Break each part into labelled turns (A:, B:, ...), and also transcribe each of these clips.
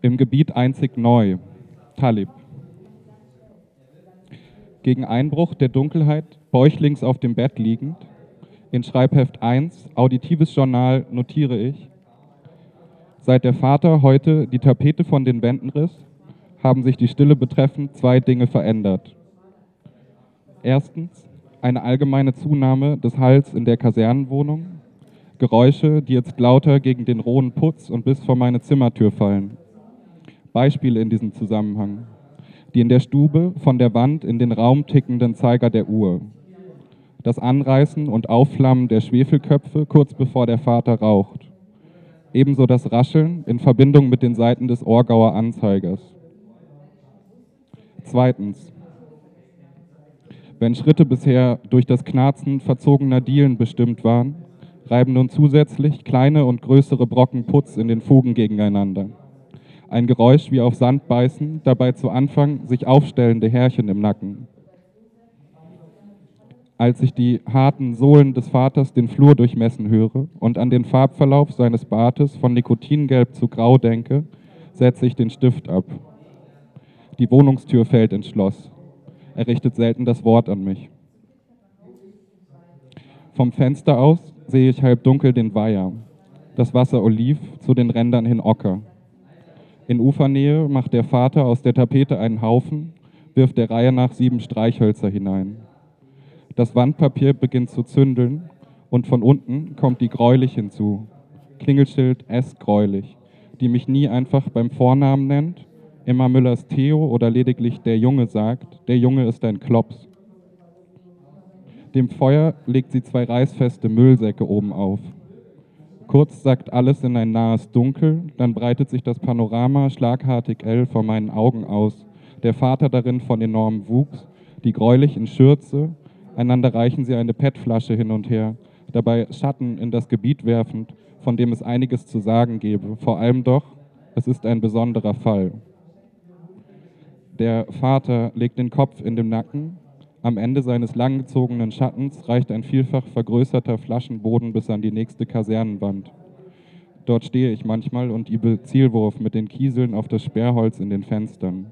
A: Im Gebiet einzig neu, Talib. Gegen Einbruch der Dunkelheit, bäuchlings auf dem Bett liegend, in Schreibheft 1, auditives Journal, notiere ich, seit der Vater heute die Tapete von den Wänden riss, haben sich die Stille betreffend zwei Dinge verändert. Erstens eine allgemeine Zunahme des Halls in der Kasernenwohnung, Geräusche, die jetzt lauter gegen den rohen Putz und bis vor meine Zimmertür fallen. Beispiele in diesem Zusammenhang. Die in der Stube von der Wand in den Raum tickenden Zeiger der Uhr. Das Anreißen und Aufflammen der Schwefelköpfe kurz bevor der Vater raucht. Ebenso das Rascheln in Verbindung mit den Seiten des Orgauer Anzeigers. Zweitens. Wenn Schritte bisher durch das Knarzen verzogener Dielen bestimmt waren, reiben nun zusätzlich kleine und größere Brocken Putz in den Fugen gegeneinander. Ein Geräusch wie auf Sand beißen, dabei zu Anfang sich aufstellende Härchen im Nacken. Als ich die harten Sohlen des Vaters den Flur durchmessen höre und an den Farbverlauf seines Bartes von Nikotingelb zu Grau denke, setze ich den Stift ab. Die Wohnungstür fällt ins Schloss. Er richtet selten das Wort an mich. Vom Fenster aus sehe ich halb dunkel den Weiher, das Wasser oliv, zu den Rändern hin ocker. In Ufernähe macht der Vater aus der Tapete einen Haufen, wirft der Reihe nach sieben Streichhölzer hinein. Das Wandpapier beginnt zu zündeln und von unten kommt die Gräulich hinzu. Klingelschild S. Gräulich, die mich nie einfach beim Vornamen nennt, immer Müllers Theo oder lediglich der Junge sagt, der Junge ist ein Klops. Dem Feuer legt sie zwei reißfeste Müllsäcke oben auf. Kurz sackt alles in ein nahes Dunkel, dann breitet sich das Panorama schlagartig hell vor meinen Augen aus. Der Vater darin von enormem Wuchs, die gräulich in Schürze, einander reichen sie eine PET-Flasche hin und her, dabei Schatten in das Gebiet werfend, von dem es einiges zu sagen gäbe. Vor allem doch, es ist ein besonderer Fall. Der Vater legt den Kopf in den Nacken. Am Ende seines langgezogenen Schattens reicht ein vielfach vergrößerter Flaschenboden bis an die nächste Kasernenwand. Dort stehe ich manchmal und übe Zielwurf mit den Kieseln auf das Sperrholz in den Fenstern.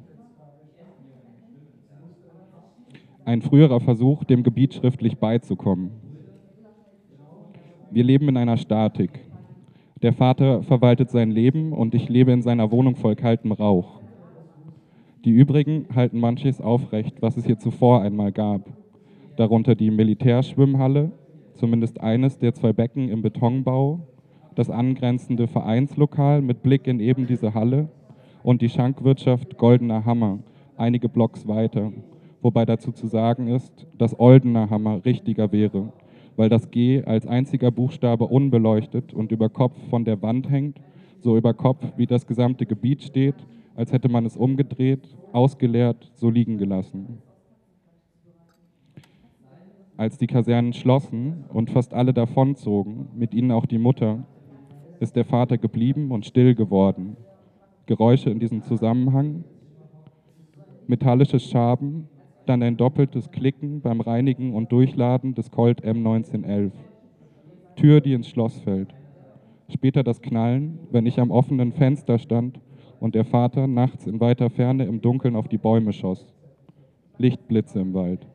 A: Ein früherer Versuch, dem Gebiet schriftlich beizukommen. Wir leben in einer Statik. Der Vater verwaltet sein Leben und ich lebe in seiner Wohnung voll kaltem Rauch. Die übrigen halten manches aufrecht, was es hier zuvor einmal gab. Darunter die Militärschwimmhalle, zumindest eines der zwei Becken im Betonbau, das angrenzende Vereinslokal mit Blick in eben diese Halle und die Schankwirtschaft Goldener Hammer, einige Blocks weiter, wobei dazu zu sagen ist, dass Oldener Hammer richtiger wäre, weil das G als einziger Buchstabe unbeleuchtet und über Kopf von der Wand hängt, so über Kopf wie das gesamte Gebiet steht als hätte man es umgedreht, ausgeleert, so liegen gelassen. Als die Kasernen schlossen und fast alle davonzogen, mit ihnen auch die Mutter, ist der Vater geblieben und still geworden. Geräusche in diesem Zusammenhang, metallisches Schaben, dann ein doppeltes Klicken beim Reinigen und Durchladen des Colt M1911. Tür, die ins Schloss fällt. Später das Knallen, wenn ich am offenen Fenster stand und der Vater nachts in weiter Ferne im Dunkeln auf die Bäume schoss. Lichtblitze im Wald.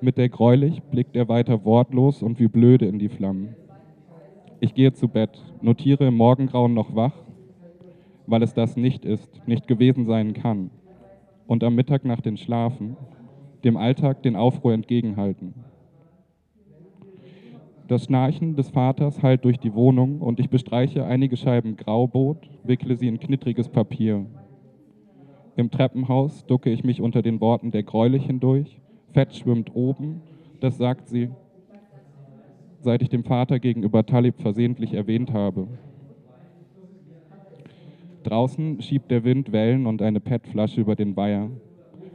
A: Mit der Gräulich blickt er weiter wortlos und wie blöde in die Flammen. Ich gehe zu Bett, notiere im Morgengrauen noch wach, weil es das nicht ist, nicht gewesen sein kann. Und am Mittag nach den Schlafen, dem Alltag den Aufruhr entgegenhalten. Das Schnarchen des Vaters hallt durch die Wohnung und ich bestreiche einige Scheiben Graubrot, wickle sie in knittriges Papier. Im Treppenhaus ducke ich mich unter den Worten der Gräulich hindurch. Fett schwimmt oben, das sagt sie, seit ich dem Vater gegenüber Talib versehentlich erwähnt habe. Draußen schiebt der Wind Wellen und eine PET-Flasche über den Weiher.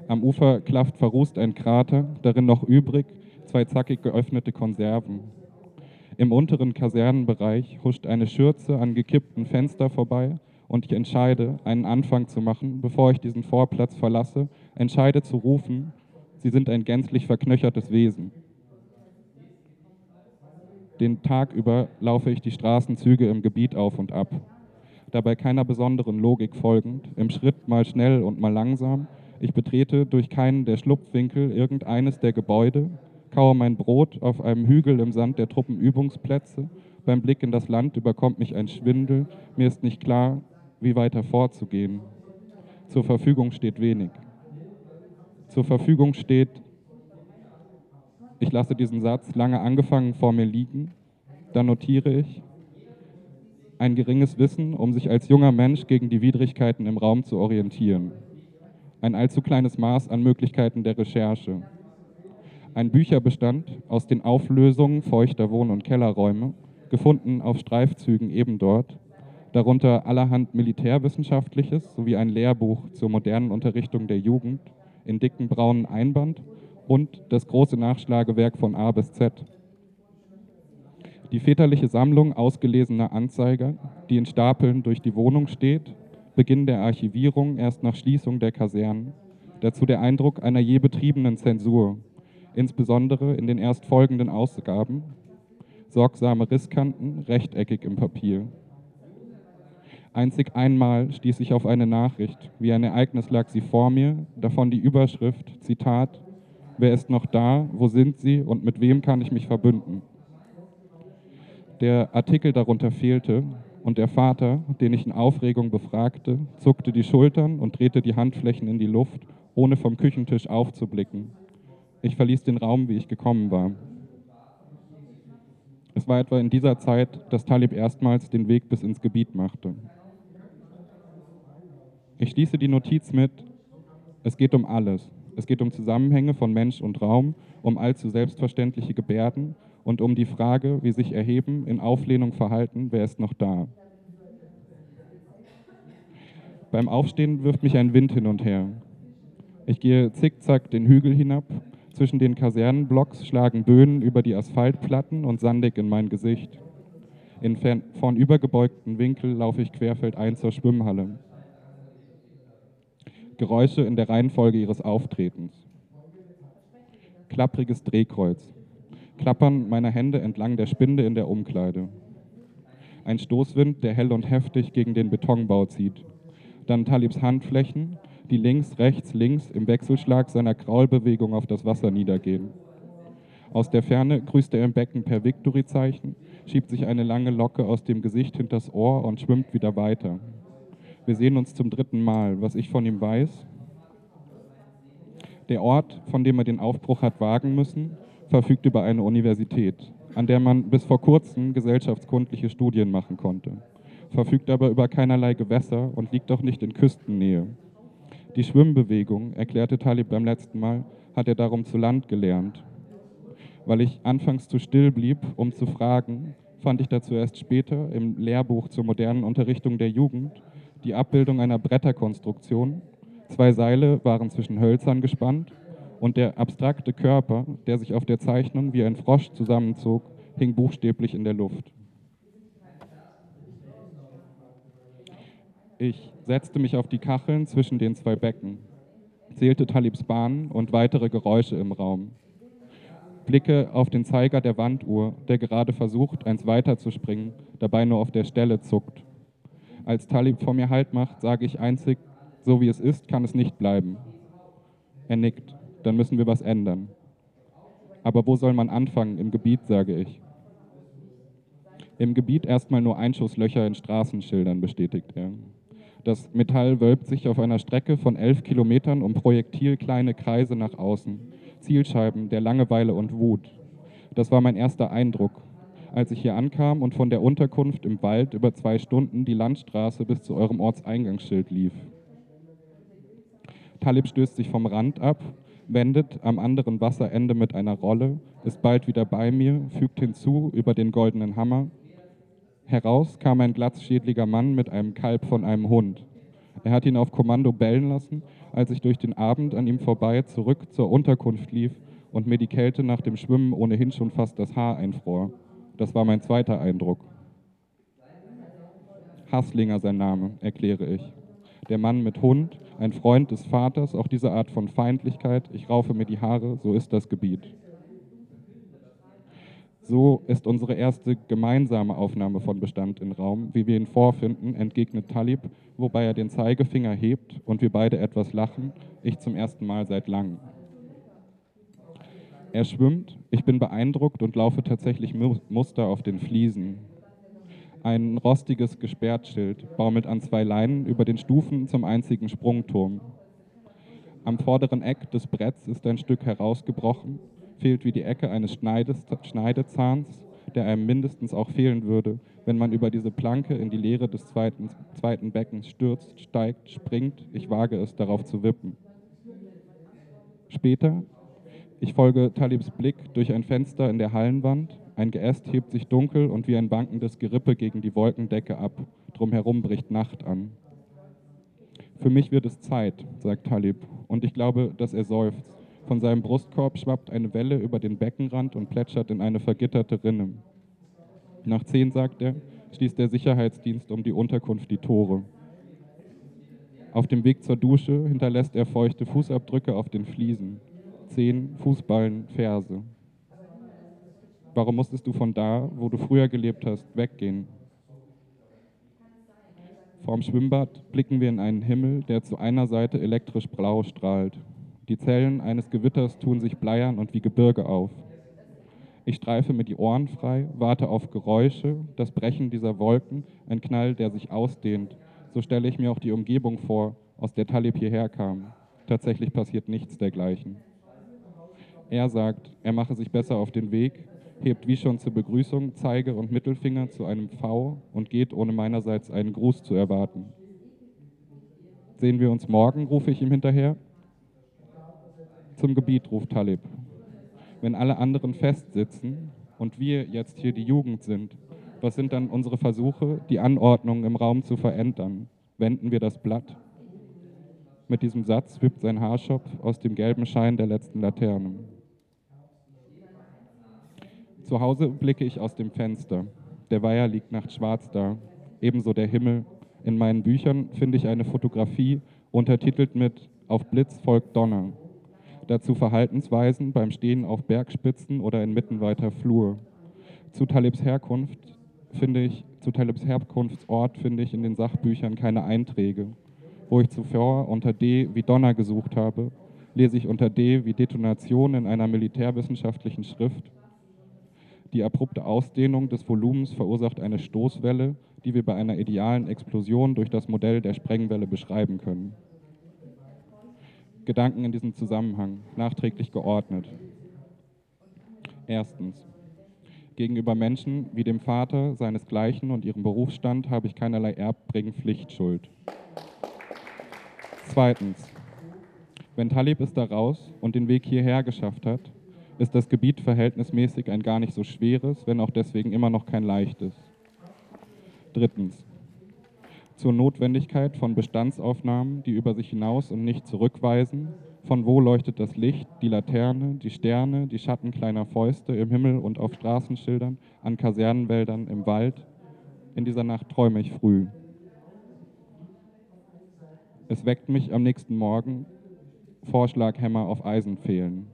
A: Am Ufer klafft verrußt ein Krater, darin noch übrig zwei zackig geöffnete Konserven. Im unteren Kasernenbereich huscht eine Schürze an gekippten Fenster vorbei und ich entscheide, einen Anfang zu machen, bevor ich diesen Vorplatz verlasse, entscheide zu rufen, Sie sind ein gänzlich verknöchertes Wesen. Den Tag über laufe ich die Straßenzüge im Gebiet auf und ab. Dabei keiner besonderen Logik folgend, im Schritt mal schnell und mal langsam, ich betrete durch keinen der Schlupfwinkel irgendeines der Gebäude, kaue mein Brot auf einem Hügel im Sand der Truppenübungsplätze. Beim Blick in das Land überkommt mich ein Schwindel. Mir ist nicht klar, wie weiter vorzugehen. Zur Verfügung steht wenig. Zur Verfügung steht, ich lasse diesen Satz lange angefangen vor mir liegen, dann notiere ich, ein geringes Wissen, um sich als junger Mensch gegen die Widrigkeiten im Raum zu orientieren. Ein allzu kleines Maß an Möglichkeiten der Recherche ein Bücherbestand aus den Auflösungen feuchter Wohn- und Kellerräume, gefunden auf Streifzügen eben dort, darunter allerhand Militärwissenschaftliches sowie ein Lehrbuch zur modernen Unterrichtung der Jugend in dicken braunen Einband und das große Nachschlagewerk von A bis Z. Die väterliche Sammlung ausgelesener Anzeiger, die in Stapeln durch die Wohnung steht, Beginn der Archivierung erst nach Schließung der Kasernen, dazu der Eindruck einer je betriebenen Zensur, insbesondere in den erst folgenden Ausgaben, sorgsame Risskanten, rechteckig im Papier. Einzig einmal stieß ich auf eine Nachricht, wie ein Ereignis lag sie vor mir, davon die Überschrift, Zitat, Wer ist noch da, wo sind sie und mit wem kann ich mich verbünden? Der Artikel darunter fehlte und der Vater, den ich in Aufregung befragte, zuckte die Schultern und drehte die Handflächen in die Luft, ohne vom Küchentisch aufzublicken. Ich verließ den Raum, wie ich gekommen war. Es war etwa in dieser Zeit, dass Talib erstmals den Weg bis ins Gebiet machte. Ich schließe die Notiz mit, es geht um alles. Es geht um Zusammenhänge von Mensch und Raum, um allzu selbstverständliche Gebärden und um die Frage, wie sich erheben, in Auflehnung verhalten, wer ist noch da. Beim Aufstehen wirft mich ein Wind hin und her. Ich gehe zickzack den Hügel hinab zwischen den Kasernenblocks schlagen Böen über die Asphaltplatten und sandig in mein Gesicht. In vornübergebeugten Winkel laufe ich querfeldein zur Schwimmhalle. Geräusche in der Reihenfolge ihres Auftretens. Klappriges Drehkreuz. Klappern meiner Hände entlang der Spinde in der Umkleide. Ein Stoßwind, der hell und heftig gegen den Betonbau zieht. Dann Talibs Handflächen, die links, rechts, links im Wechselschlag seiner Kraulbewegung auf das Wasser niedergehen. Aus der Ferne grüßt er im Becken per Victory-Zeichen, schiebt sich eine lange Locke aus dem Gesicht hinters Ohr und schwimmt wieder weiter. Wir sehen uns zum dritten Mal. Was ich von ihm weiß, der Ort, von dem er den Aufbruch hat wagen müssen, verfügt über eine Universität, an der man bis vor kurzem gesellschaftskundliche Studien machen konnte, verfügt aber über keinerlei Gewässer und liegt auch nicht in Küstennähe. Die Schwimmbewegung, erklärte Talib beim letzten Mal, hat er darum zu Land gelernt. Weil ich anfangs zu still blieb, um zu fragen, fand ich dazu erst später im Lehrbuch zur modernen Unterrichtung der Jugend die Abbildung einer Bretterkonstruktion. Zwei Seile waren zwischen Hölzern gespannt und der abstrakte Körper, der sich auf der Zeichnung wie ein Frosch zusammenzog, hing buchstäblich in der Luft. Ich setzte mich auf die Kacheln zwischen den zwei Becken, zählte Talibs Bahnen und weitere Geräusche im Raum. Blicke auf den Zeiger der Wanduhr, der gerade versucht, eins weiterzuspringen, dabei nur auf der Stelle zuckt. Als Talib vor mir Halt macht, sage ich einzig, so wie es ist, kann es nicht bleiben. Er nickt, dann müssen wir was ändern. Aber wo soll man anfangen im Gebiet, sage ich. Im Gebiet erstmal nur Einschusslöcher in Straßenschildern, bestätigt er. Das Metall wölbt sich auf einer Strecke von elf Kilometern um projektilkleine Kreise nach außen. Zielscheiben der Langeweile und Wut. Das war mein erster Eindruck, als ich hier ankam und von der Unterkunft im Wald über zwei Stunden die Landstraße bis zu eurem Ortseingangsschild lief. Talib stößt sich vom Rand ab, wendet am anderen Wasserende mit einer Rolle, ist bald wieder bei mir, fügt hinzu über den goldenen Hammer, Heraus kam ein glatzschädliger Mann mit einem Kalb von einem Hund. Er hat ihn auf Kommando bellen lassen, als ich durch den Abend an ihm vorbei zurück zur Unterkunft lief und mir die Kälte nach dem Schwimmen ohnehin schon fast das Haar einfror. Das war mein zweiter Eindruck. Hasslinger sein Name, erkläre ich. Der Mann mit Hund, ein Freund des Vaters, auch diese Art von Feindlichkeit, ich raufe mir die Haare, so ist das Gebiet. So ist unsere erste gemeinsame Aufnahme von Bestand in Raum, wie wir ihn vorfinden, entgegnet Talib, wobei er den Zeigefinger hebt und wir beide etwas lachen, ich zum ersten Mal seit langem. Er schwimmt, ich bin beeindruckt und laufe tatsächlich Muster auf den Fliesen. Ein rostiges Gesperrtschild baumelt an zwei Leinen über den Stufen zum einzigen Sprungturm. Am vorderen Eck des Bretts ist ein Stück herausgebrochen, fehlt wie die Ecke eines Schneidezahns, der einem mindestens auch fehlen würde, wenn man über diese Planke in die Leere des zweiten, zweiten Beckens stürzt, steigt, springt, ich wage es, darauf zu wippen. Später, ich folge Talibs Blick durch ein Fenster in der Hallenwand. Ein Geäst hebt sich dunkel und wie ein wankendes Gerippe gegen die Wolkendecke ab. Drumherum bricht Nacht an. Für mich wird es Zeit, sagt Talib, und ich glaube, dass er seufzt. Von seinem Brustkorb schwappt eine Welle über den Beckenrand und plätschert in eine vergitterte Rinne. Nach zehn, sagt er, schließt der Sicherheitsdienst um die Unterkunft die Tore. Auf dem Weg zur Dusche hinterlässt er feuchte Fußabdrücke auf den Fliesen. Zehen, Fußballen, Ferse. Warum musstest du von da, wo du früher gelebt hast, weggehen? Vorm Schwimmbad blicken wir in einen Himmel, der zu einer Seite elektrisch blau strahlt. Die Zellen eines Gewitters tun sich bleiern und wie Gebirge auf. Ich streife mir die Ohren frei, warte auf Geräusche, das Brechen dieser Wolken, ein Knall, der sich ausdehnt. So stelle ich mir auch die Umgebung vor, aus der Talib hierher kam. Tatsächlich passiert nichts dergleichen. Er sagt, er mache sich besser auf den Weg, hebt wie schon zur Begrüßung Zeige und Mittelfinger zu einem V und geht, ohne meinerseits einen Gruß zu erwarten. Sehen wir uns morgen, rufe ich ihm hinterher. Zum Gebiet, ruft Talib. Wenn alle anderen festsitzen und wir jetzt hier die Jugend sind, was sind dann unsere Versuche, die Anordnung im Raum zu verändern? Wenden wir das Blatt? Mit diesem Satz wippt sein Haarschopf aus dem gelben Schein der letzten Laterne. Zu Hause blicke ich aus dem Fenster. Der Weiher liegt nachtschwarz da, ebenso der Himmel. In meinen Büchern finde ich eine Fotografie, untertitelt mit Auf Blitz folgt Donner. Dazu Verhaltensweisen beim Stehen auf Bergspitzen oder inmitten weiter Flur. Zu Talibs Herkunft finde ich, zu Talibs Herkunftsort finde ich in den Sachbüchern keine Einträge. Wo ich zuvor unter D wie Donner gesucht habe, lese ich unter D wie Detonation in einer militärwissenschaftlichen Schrift die abrupte Ausdehnung des Volumens verursacht eine Stoßwelle, die wir bei einer idealen Explosion durch das Modell der Sprengwelle beschreiben können. Gedanken in diesem Zusammenhang, nachträglich geordnet. Erstens. Gegenüber Menschen wie dem Vater, seinesgleichen und ihrem Berufsstand habe ich keinerlei Erbbringpflichtschuld. Zweitens. Wenn Talib es da raus und den Weg hierher geschafft hat, ist das Gebiet verhältnismäßig ein gar nicht so schweres, wenn auch deswegen immer noch kein leichtes. Drittens. Zur Notwendigkeit von Bestandsaufnahmen, die über sich hinaus und nicht zurückweisen. Von wo leuchtet das Licht, die Laterne, die Sterne, die Schatten kleiner Fäuste im Himmel und auf Straßenschildern, an Kasernenwäldern, im Wald. In dieser Nacht träume ich früh. Es weckt mich am nächsten Morgen, Vorschlaghämmer auf Eisen fehlen.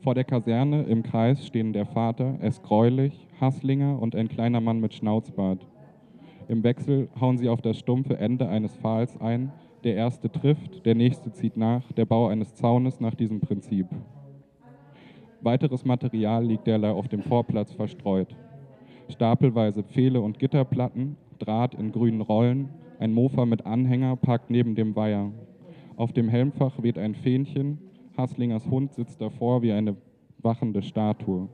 A: Vor der Kaserne im Kreis stehen der Vater, es gräulich, Hasslinger und ein kleiner Mann mit Schnauzbart. Im Wechsel hauen sie auf das stumpfe Ende eines Pfahls ein. Der erste trifft, der nächste zieht nach, der Bau eines Zaunes nach diesem Prinzip. Weiteres Material liegt derlei auf dem Vorplatz verstreut. Stapelweise Pfähle und Gitterplatten, Draht in grünen Rollen, ein Mofa mit Anhänger parkt neben dem Weiher. Auf dem Helmfach weht ein Fähnchen, Haslingers Hund sitzt davor wie eine wachende Statue.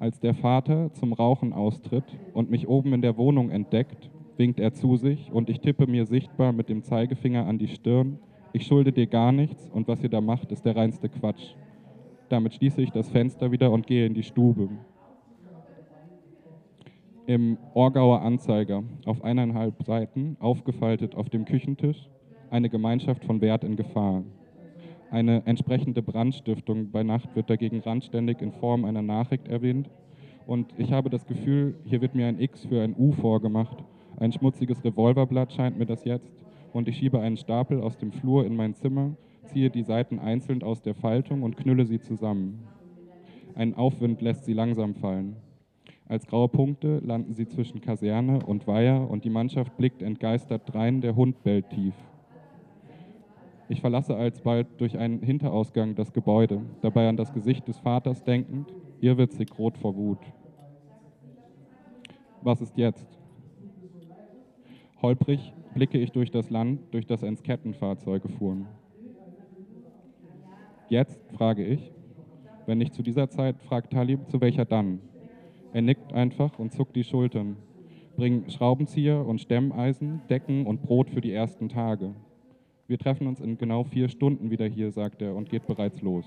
A: Als der Vater zum Rauchen austritt und mich oben in der Wohnung entdeckt, winkt er zu sich und ich tippe mir sichtbar mit dem Zeigefinger an die Stirn. Ich schulde dir gar nichts und was ihr da macht, ist der reinste Quatsch. Damit schließe ich das Fenster wieder und gehe in die Stube. Im Orgauer Anzeiger auf eineinhalb Seiten, aufgefaltet auf dem Küchentisch, eine Gemeinschaft von Wert in Gefahr. Eine entsprechende Brandstiftung bei Nacht wird dagegen randständig in Form einer Nachricht erwähnt. Und ich habe das Gefühl, hier wird mir ein X für ein U vorgemacht. Ein schmutziges Revolverblatt scheint mir das jetzt. Und ich schiebe einen Stapel aus dem Flur in mein Zimmer, ziehe die Seiten einzeln aus der Faltung und knülle sie zusammen. Ein Aufwind lässt sie langsam fallen. Als graue Punkte landen sie zwischen Kaserne und Weiher und die Mannschaft blickt entgeistert drein, der Hund bellt tief. Ich verlasse alsbald durch einen Hinterausgang das Gebäude, dabei an das Gesicht des Vaters denkend, irrwitzig rot vor Wut. Was ist jetzt? Holprig blicke ich durch das Land, durch das einst Kettenfahrzeuge fuhren. Jetzt, frage ich. Wenn nicht zu dieser Zeit, fragt Talib, zu welcher dann? Er nickt einfach und zuckt die Schultern. Bring Schraubenzieher und Stemmeisen, Decken und Brot für die ersten Tage. Wir treffen uns in genau vier Stunden wieder hier, sagt er und geht bereits los.